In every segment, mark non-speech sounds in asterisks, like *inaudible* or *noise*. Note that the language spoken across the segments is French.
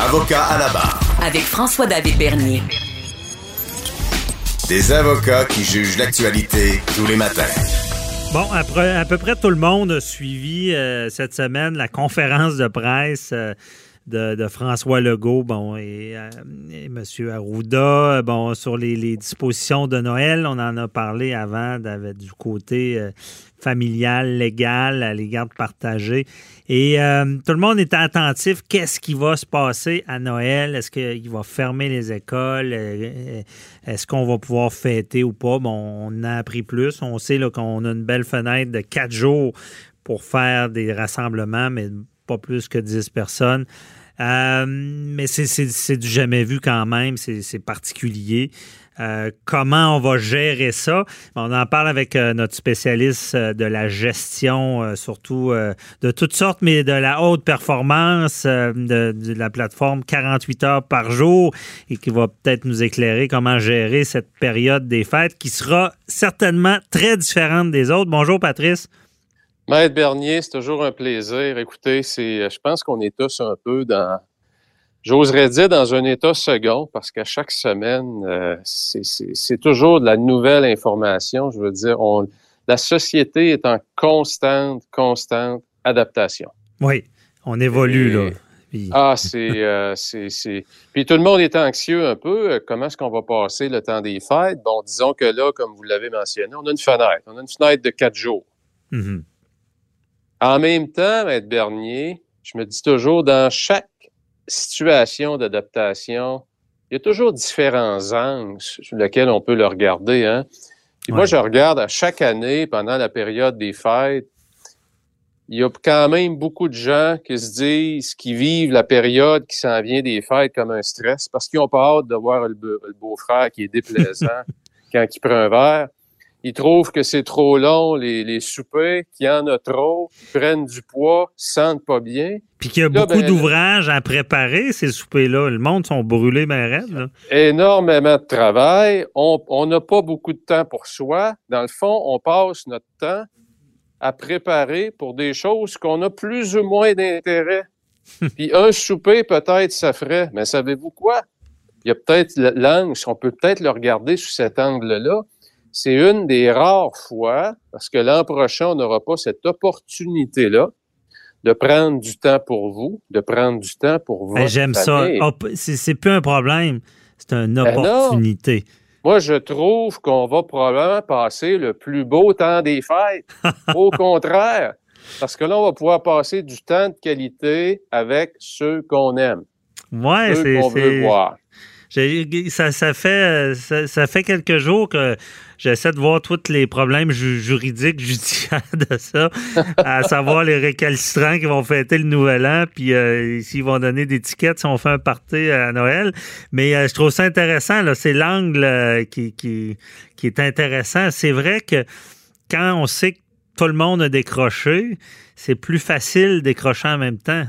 Avocat à la barre. Avec François-David Bernier. Des avocats qui jugent l'actualité tous les matins. Bon, après, à peu près tout le monde a suivi euh, cette semaine la conférence de presse euh, de, François Legault, et, euh, M. Arruda, bon, sur les, dispositions de Noël. On en a parlé avant du côté familial, légal, les gardes partagées. Et euh, tout le monde était attentif. Qu'est-ce qui va se passer à Noël? Est-ce qu'il va fermer les écoles? Euh, est-ce qu'on va pouvoir fêter ou pas? Bon, on a appris plus. On sait qu'on a une belle fenêtre de quatre jours pour faire des rassemblements, mais pas plus que 10 personnes. Euh, mais c'est du jamais vu quand même, c'est particulier. Euh, comment on va gérer ça? On en parle avec euh, notre spécialiste de la gestion, surtout de toutes sortes, mais de la haute performance de, la plateforme 48 heures par jour et qui va peut-être nous éclairer comment gérer cette période des fêtes qui sera certainement très différente des autres. Bonjour Patrice. Maître Bernier, c'est toujours un plaisir. Écoutez, c'est, je pense qu'on est tous un peu dans J'oserais dire dans un état second, parce qu'à chaque semaine, euh, c'est toujours de la nouvelle information. Je veux dire, on, la société est en constante, constante adaptation. Oui, on évolue, là. Ah, euh, c'est, Puis tout le monde est anxieux un peu. Comment est-ce qu'on va passer le temps des fêtes? Bon, disons que là, comme vous l'avez mentionné, on a une fenêtre. On a une fenêtre de quatre jours. Mm-hmm. En même temps, Maître Bernier, je me dis toujours, dans chaque situation d'adaptation, il y a toujours différents angles sur lesquels on peut le regarder. Hein? Moi, je regarde à chaque année, pendant la période des fêtes, il y a quand même beaucoup de gens qui se disent, qui vivent la période qui s'en vient des fêtes comme un stress parce qu'ils ont pas hâte de voir le, beau-frère qui est déplaisant *laughs* quand il prend un verre ils trouvent que c'est trop long, les, les soupers, qu'il y en a trop, ils prennent du poids, sentent pas bien. Puis qu'il y a beaucoup ben, d'ouvrages à préparer, ces soupers-là. Le monde sont brûlés, mais rêves. Énormément de travail. On n'a pas beaucoup de temps pour soi. Dans le fond, on passe notre temps à préparer pour des choses qu'on a plus ou moins d'intérêt. *laughs* Puis un souper, peut-être, ça ferait. Mais savez-vous quoi? Il y a peut-être l'angle, on peut peut-être le regarder sous cet angle-là c'est une des rares fois, parce que l'an prochain, on n'aura pas cette opportunité-là de prendre du temps pour vous, de prendre du temps pour vous. J'aime ça. C'est plus un problème, c'est une ben opportunité. Moi, je trouve qu'on va probablement passer le plus beau temps des fêtes. *laughs* Au contraire, parce que là, on va pouvoir passer du temps de qualité avec ceux qu'on aime. Ouais, c'est. qu'on veut voir. Ça, ça, fait, ça, fait quelques jours que j'essaie de voir tous les problèmes juridiques, *laughs* judiciaires de ça, à savoir les récalcitrants qui vont fêter le nouvel an, puis euh, s'ils vont donner des tickets si on fait un party à Noël. Mais euh, je trouve ça intéressant, c'est l'angle euh, qui, qui, qui est intéressant. C'est vrai que quand on sait que tout le monde a décroché, c'est plus facile décrocher en même temps.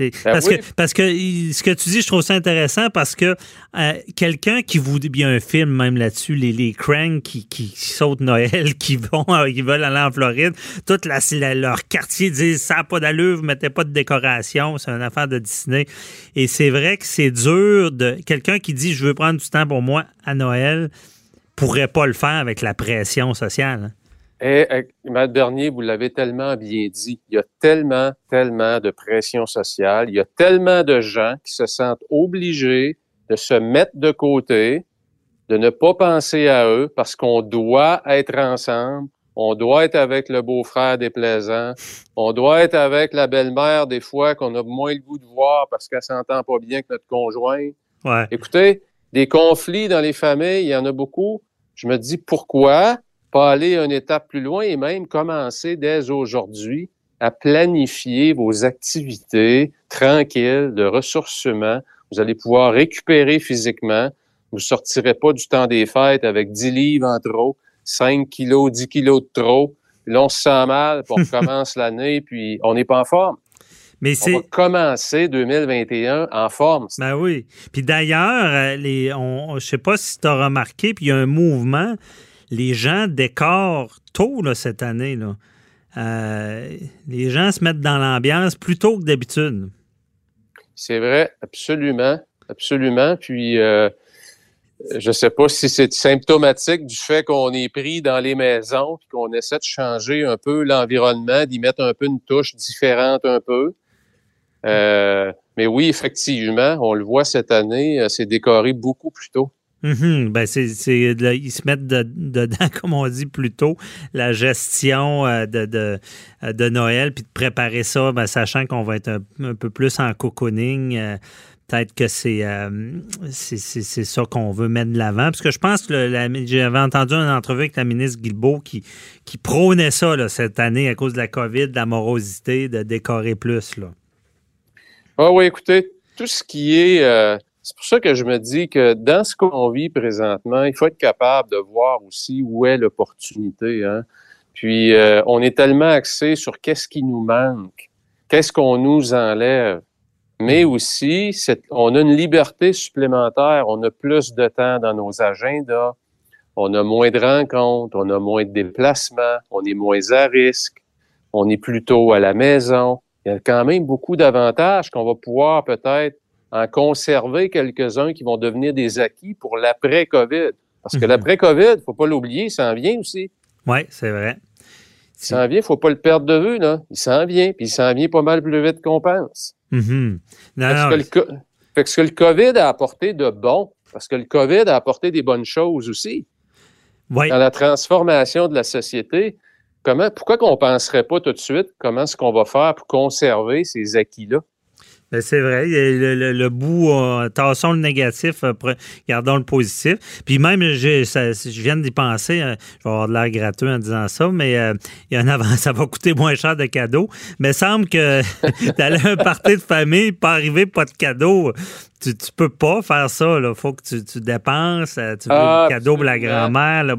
Ben parce, que, parce que ce que tu dis, je trouve ça intéressant parce que euh, quelqu'un qui vous. Il y a un film même là-dessus, les, les cranks qui, qui, sautent Noël, *laughs* qui vont euh, qui veulent aller en Floride. Tout la, leur quartier disent ça n'a pas d'allure, vous mettez pas de décoration, c'est une affaire de Disney. Et c'est vrai que c'est dur de. Quelqu'un qui dit je veux prendre du temps pour moi à Noël pourrait pas le faire avec la pression sociale. Et, eh, Matt Bernier, vous l'avez tellement bien dit, il y a tellement, tellement de pression sociale, il y a tellement de gens qui se sentent obligés de se mettre de côté, de ne pas penser à eux parce qu'on doit être ensemble, on doit être avec le beau-frère déplaisant, on doit être avec la belle-mère des fois qu'on a moins le goût de voir parce qu'elle s'entend pas bien que notre conjoint. Ouais. Écoutez, des conflits dans les familles, il y en a beaucoup. Je me dis pourquoi pas aller une étape plus loin et même commencer dès aujourd'hui à planifier vos activités tranquilles de ressourcement. Vous allez pouvoir récupérer physiquement. Vous ne sortirez pas du temps des fêtes avec 10 livres en trop, 5 kilos, 10 kilos de trop. là, on se sent mal, puis on *laughs* commence l'année, puis on n'est pas en forme. Mais on va commencer 2021 en forme. Ben oui. Puis d'ailleurs, euh, je ne sais pas si tu as remarqué, puis il y a un mouvement. Les gens décorent tôt cette année. Euh, les gens se mettent dans l'ambiance plus tôt que d'habitude. C'est vrai, absolument. Absolument. Puis, euh, je ne sais pas si c'est symptomatique du fait qu'on est pris dans les maisons et qu'on essaie de changer un peu l'environnement, d'y mettre un peu une touche différente un peu. Euh, mais oui, effectivement, on le voit cette année, c'est décoré beaucoup plus tôt. Mhm. ben c'est, ils se mettent dedans, *laughs* comme on dit plus tôt, la gestion euh, de, de, euh, de, Noël, puis de préparer ça, ben, sachant qu'on va être un, peu plus en cocooning. Euh, peut-être que c'est, c'est, ça qu'on veut mettre de l'avant. Parce que je pense que j'avais entendu une entrevue avec la ministre Guilbeault qui, qui prônait ça là, cette année à cause de la COVID, de la morosité, de décorer plus. Là. Ah oui, écoutez, tout ce qui est c'est pour ça que je me dis que dans ce qu'on vit présentement, il faut être capable de voir aussi où est l'opportunité. Hein? Puis euh, on est tellement axé sur qu'est-ce qui nous manque, qu'est-ce qu'on nous enlève. Mais aussi, on a une liberté supplémentaire, on a plus de temps dans nos agendas, on a moins de rencontres, on a moins de déplacements, on est moins à risque, on est plutôt à la maison. Il y a quand même beaucoup d'avantages qu'on va pouvoir peut-être en conserver quelques-uns qui vont devenir des acquis pour l'après-COVID. Parce que mhm. l'après-COVID, faut pas l'oublier, il s'en vient aussi. Oui, c'est vrai. Il s'en vient, faut pas le perdre de vue, là. Il s'en vient, puis il s'en vient pas mal plus vite qu'on pense. Mm fait, que ce que le COVID a apporté de bon, parce que le COVID a apporté des bonnes choses aussi. Dans la transformation de la société, comment, pourquoi qu'on penserait pas tout de suite comment est-ce qu'on va faire pour conserver ces acquis-là? Ben, c'est vrai. Le, le, le bout, euh, tassons le négatif, euh, gardons le positif. Puis même, ça, je viens d'y penser, euh, je vais avoir de l'air gratuit en disant ça, mais il y a *laughs* ça va coûter moins cher de cadeaux. Mais semble que *laughs* d'aller à un party de famille, pas arriver, pas de cadeaux, tu, tu peux pas faire ça. Il faut que tu, tu dépenses. Tu veux ah, cadeau pour la grand-mère. Là,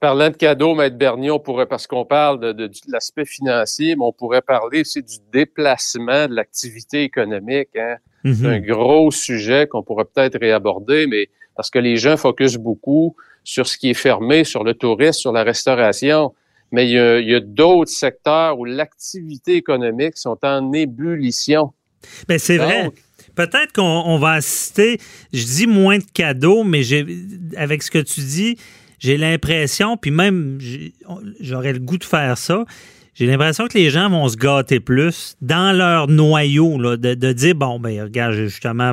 parlant de cadeaux, Maître Bernier, on pourrait, parce qu'on parle de, l'aspect financier, mais on pourrait parler aussi du déplacement de l'activité économique. Hein. Mm-hmm. C'est un gros sujet qu'on pourrait peut-être réaborder, mais parce que les gens focusent beaucoup sur ce qui est fermé, sur le tourisme, sur la restauration. Mais il y a, d'autres secteurs où l'activité économique sont en ébullition. Bien, c'est vrai. Peut-être qu'on va assister, je dis moins de cadeaux, mais avec ce que tu dis, j'ai l'impression, puis même j'aurais le goût de faire ça, j'ai l'impression que les gens vont se gâter plus dans leur noyau, là, de, dire, bon, ben regarde, j'ai justement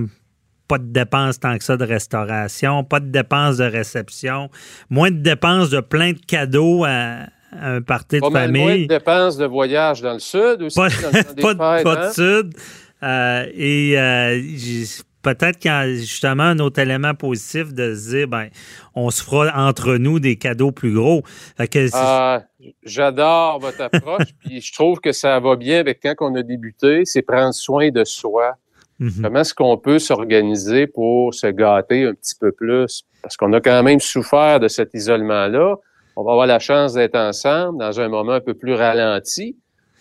pas de dépenses tant que ça de restauration, pas de dépenses de réception, moins de dépenses de plein de cadeaux à, un party de famille. Moins de dépenses de voyage dans le sud aussi. Pas, dans *laughs* pas, de sud. Euh, et euh, peut-être qu'il y a justement un autre élément positif de se dire, ben, on se fera entre nous des cadeaux plus gros. Ah, j'adore votre approche, *laughs* puis je trouve que ça va bien avec quand on a débuté, c'est prendre soin de soi. Mhm. Comment est-ce qu'on peut s'organiser pour se gâter un petit peu plus? Parce qu'on a quand même souffert de cet isolement-là. On va avoir la chance d'être ensemble dans un moment un peu plus ralenti.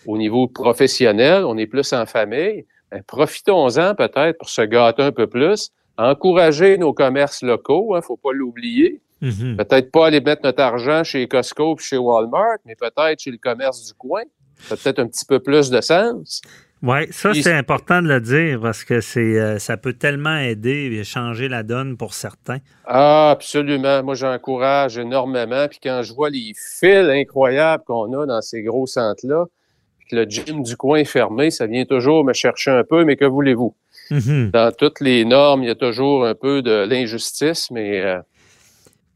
Au niveau professionnel, on est plus en famille. Ben, profitons-en peut-être pour se gâter un peu plus, encourager nos commerces locaux, il hein, ne faut pas l'oublier. Mm-hmm. Peut-être pas aller mettre notre argent chez Costco ou chez Walmart, mais peut-être chez le commerce du coin. Peut-être un petit peu plus de sens. Oui, ça, c'est important de le dire parce que c'est euh, ça peut tellement aider et changer la donne pour certains. Ah, absolument. Moi, j'encourage énormément. Puis quand je vois les fils incroyables qu'on a dans ces gros centres-là, le gym du coin est fermé, ça vient toujours me chercher un peu, mais que voulez-vous? Mm-hmm. Dans toutes les normes, il y a toujours un peu de l'injustice, mais... Euh,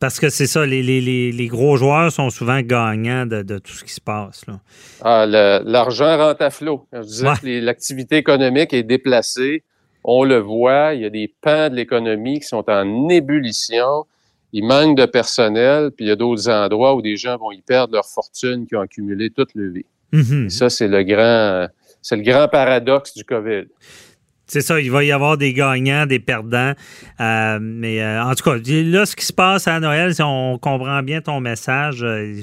parce que c'est ça, les, gros joueurs sont souvent gagnants de, tout ce qui se passe. Là. Ah, l'argent rentre à flot. Je disais l'activité économique est déplacée. On le voit, il y a des pans de l'économie qui sont en ébullition. Il manque de personnel, puis il y a d'autres endroits où des gens vont y perdre leur fortune qu'ils ont accumulé toute leur vie. Mhm. Ça, c'est le grand, c'est le grand paradoxe du COVID. C'est ça, il va y avoir des gagnants, des perdants. Euh, mais euh, en tout cas, là, ce qui se passe à Noël, si on comprend bien ton message, euh,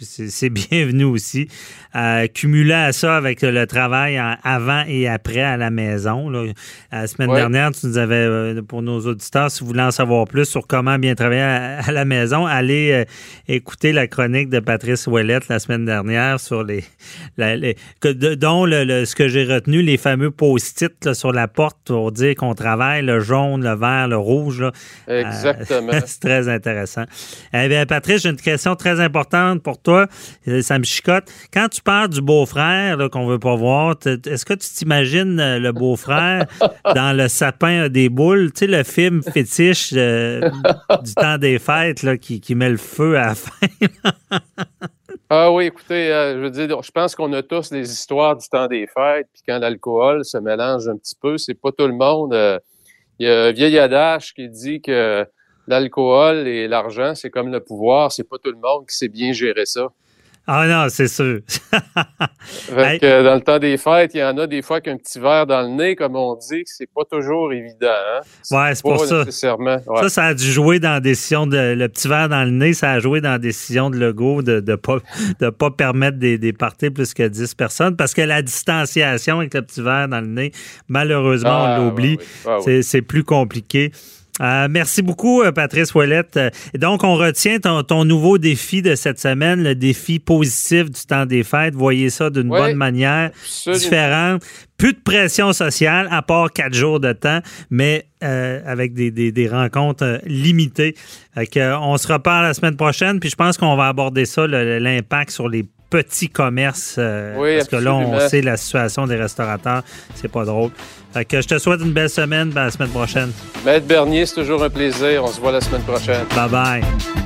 c'est bienvenu aussi. cumulé à ça avec le travail avant et après à la maison. La semaine dernière, tu nous avais, pour nos auditeurs, si vous voulez en savoir plus sur comment bien travailler à, la maison, allez écouter la chronique de Patrice Ouellette la semaine dernière sur les, dont le, ce que j'ai retenu, les fameux post-it sur la porte pour dire qu'on travaille le jaune, le vert, le rouge. Euh, Exactement. *laughs* c'est très intéressant. Eh bien, Patrice, j'ai une question très importante pour toi. Euh, ça me chicote. Quand tu parles du beau-frère qu'on veut pas voir, est-ce que tu t'imagines euh, le beau-frère *laughs* dans le sapin des boules? Tu sais, le film fétiche du *laughs* temps des fêtes là, qui, qui met le feu à la fin. Ah oui, écoutez, euh, je veux dire, je pense qu'on a tous des histoires du temps des fêtes, puis quand l'alcool se mélange un petit peu, c'est pas tout le monde. Euh, il y a un vieil adage qui dit que l'alcool et l'argent, c'est comme le pouvoir, c'est pas tout le monde qui sait bien gérer ça. Ah non, c'est sûr. dans le temps des fêtes, il y en a des fois qu'un petit verre dans le nez, comme on dit, c'est pas toujours évident. Hein? Ouais, c'est pour ça. Ça, ça a dû jouer dans la décision de le petit verre dans le nez, ça a joué dans la décision de Legault de ne pas, de pas permettre des, des parties plus que 10 personnes parce que la distanciation avec le petit verre dans le nez, malheureusement, on ah, l'oublie. Ah c'est plus compliqué. Euh, merci beaucoup, euh, Patrice Ouellette. donc, on retient ton, nouveau défi de cette semaine, le défi positif du temps des fêtes. Voyez ça d'une bonne manière, différente. Plus de pression sociale, à part quatre jours de temps, mais euh, avec des, rencontres limitées. on se reparle la semaine prochaine, puis je pense qu'on va aborder ça, l'impact sur les petits commerces. parce que là, on sait la situation des restaurateurs. C'est pas drôle que je te souhaite une belle semaine. Ben, la semaine prochaine. Maître Bernier, c'est toujours un plaisir. On se voit la semaine prochaine. Bye bye.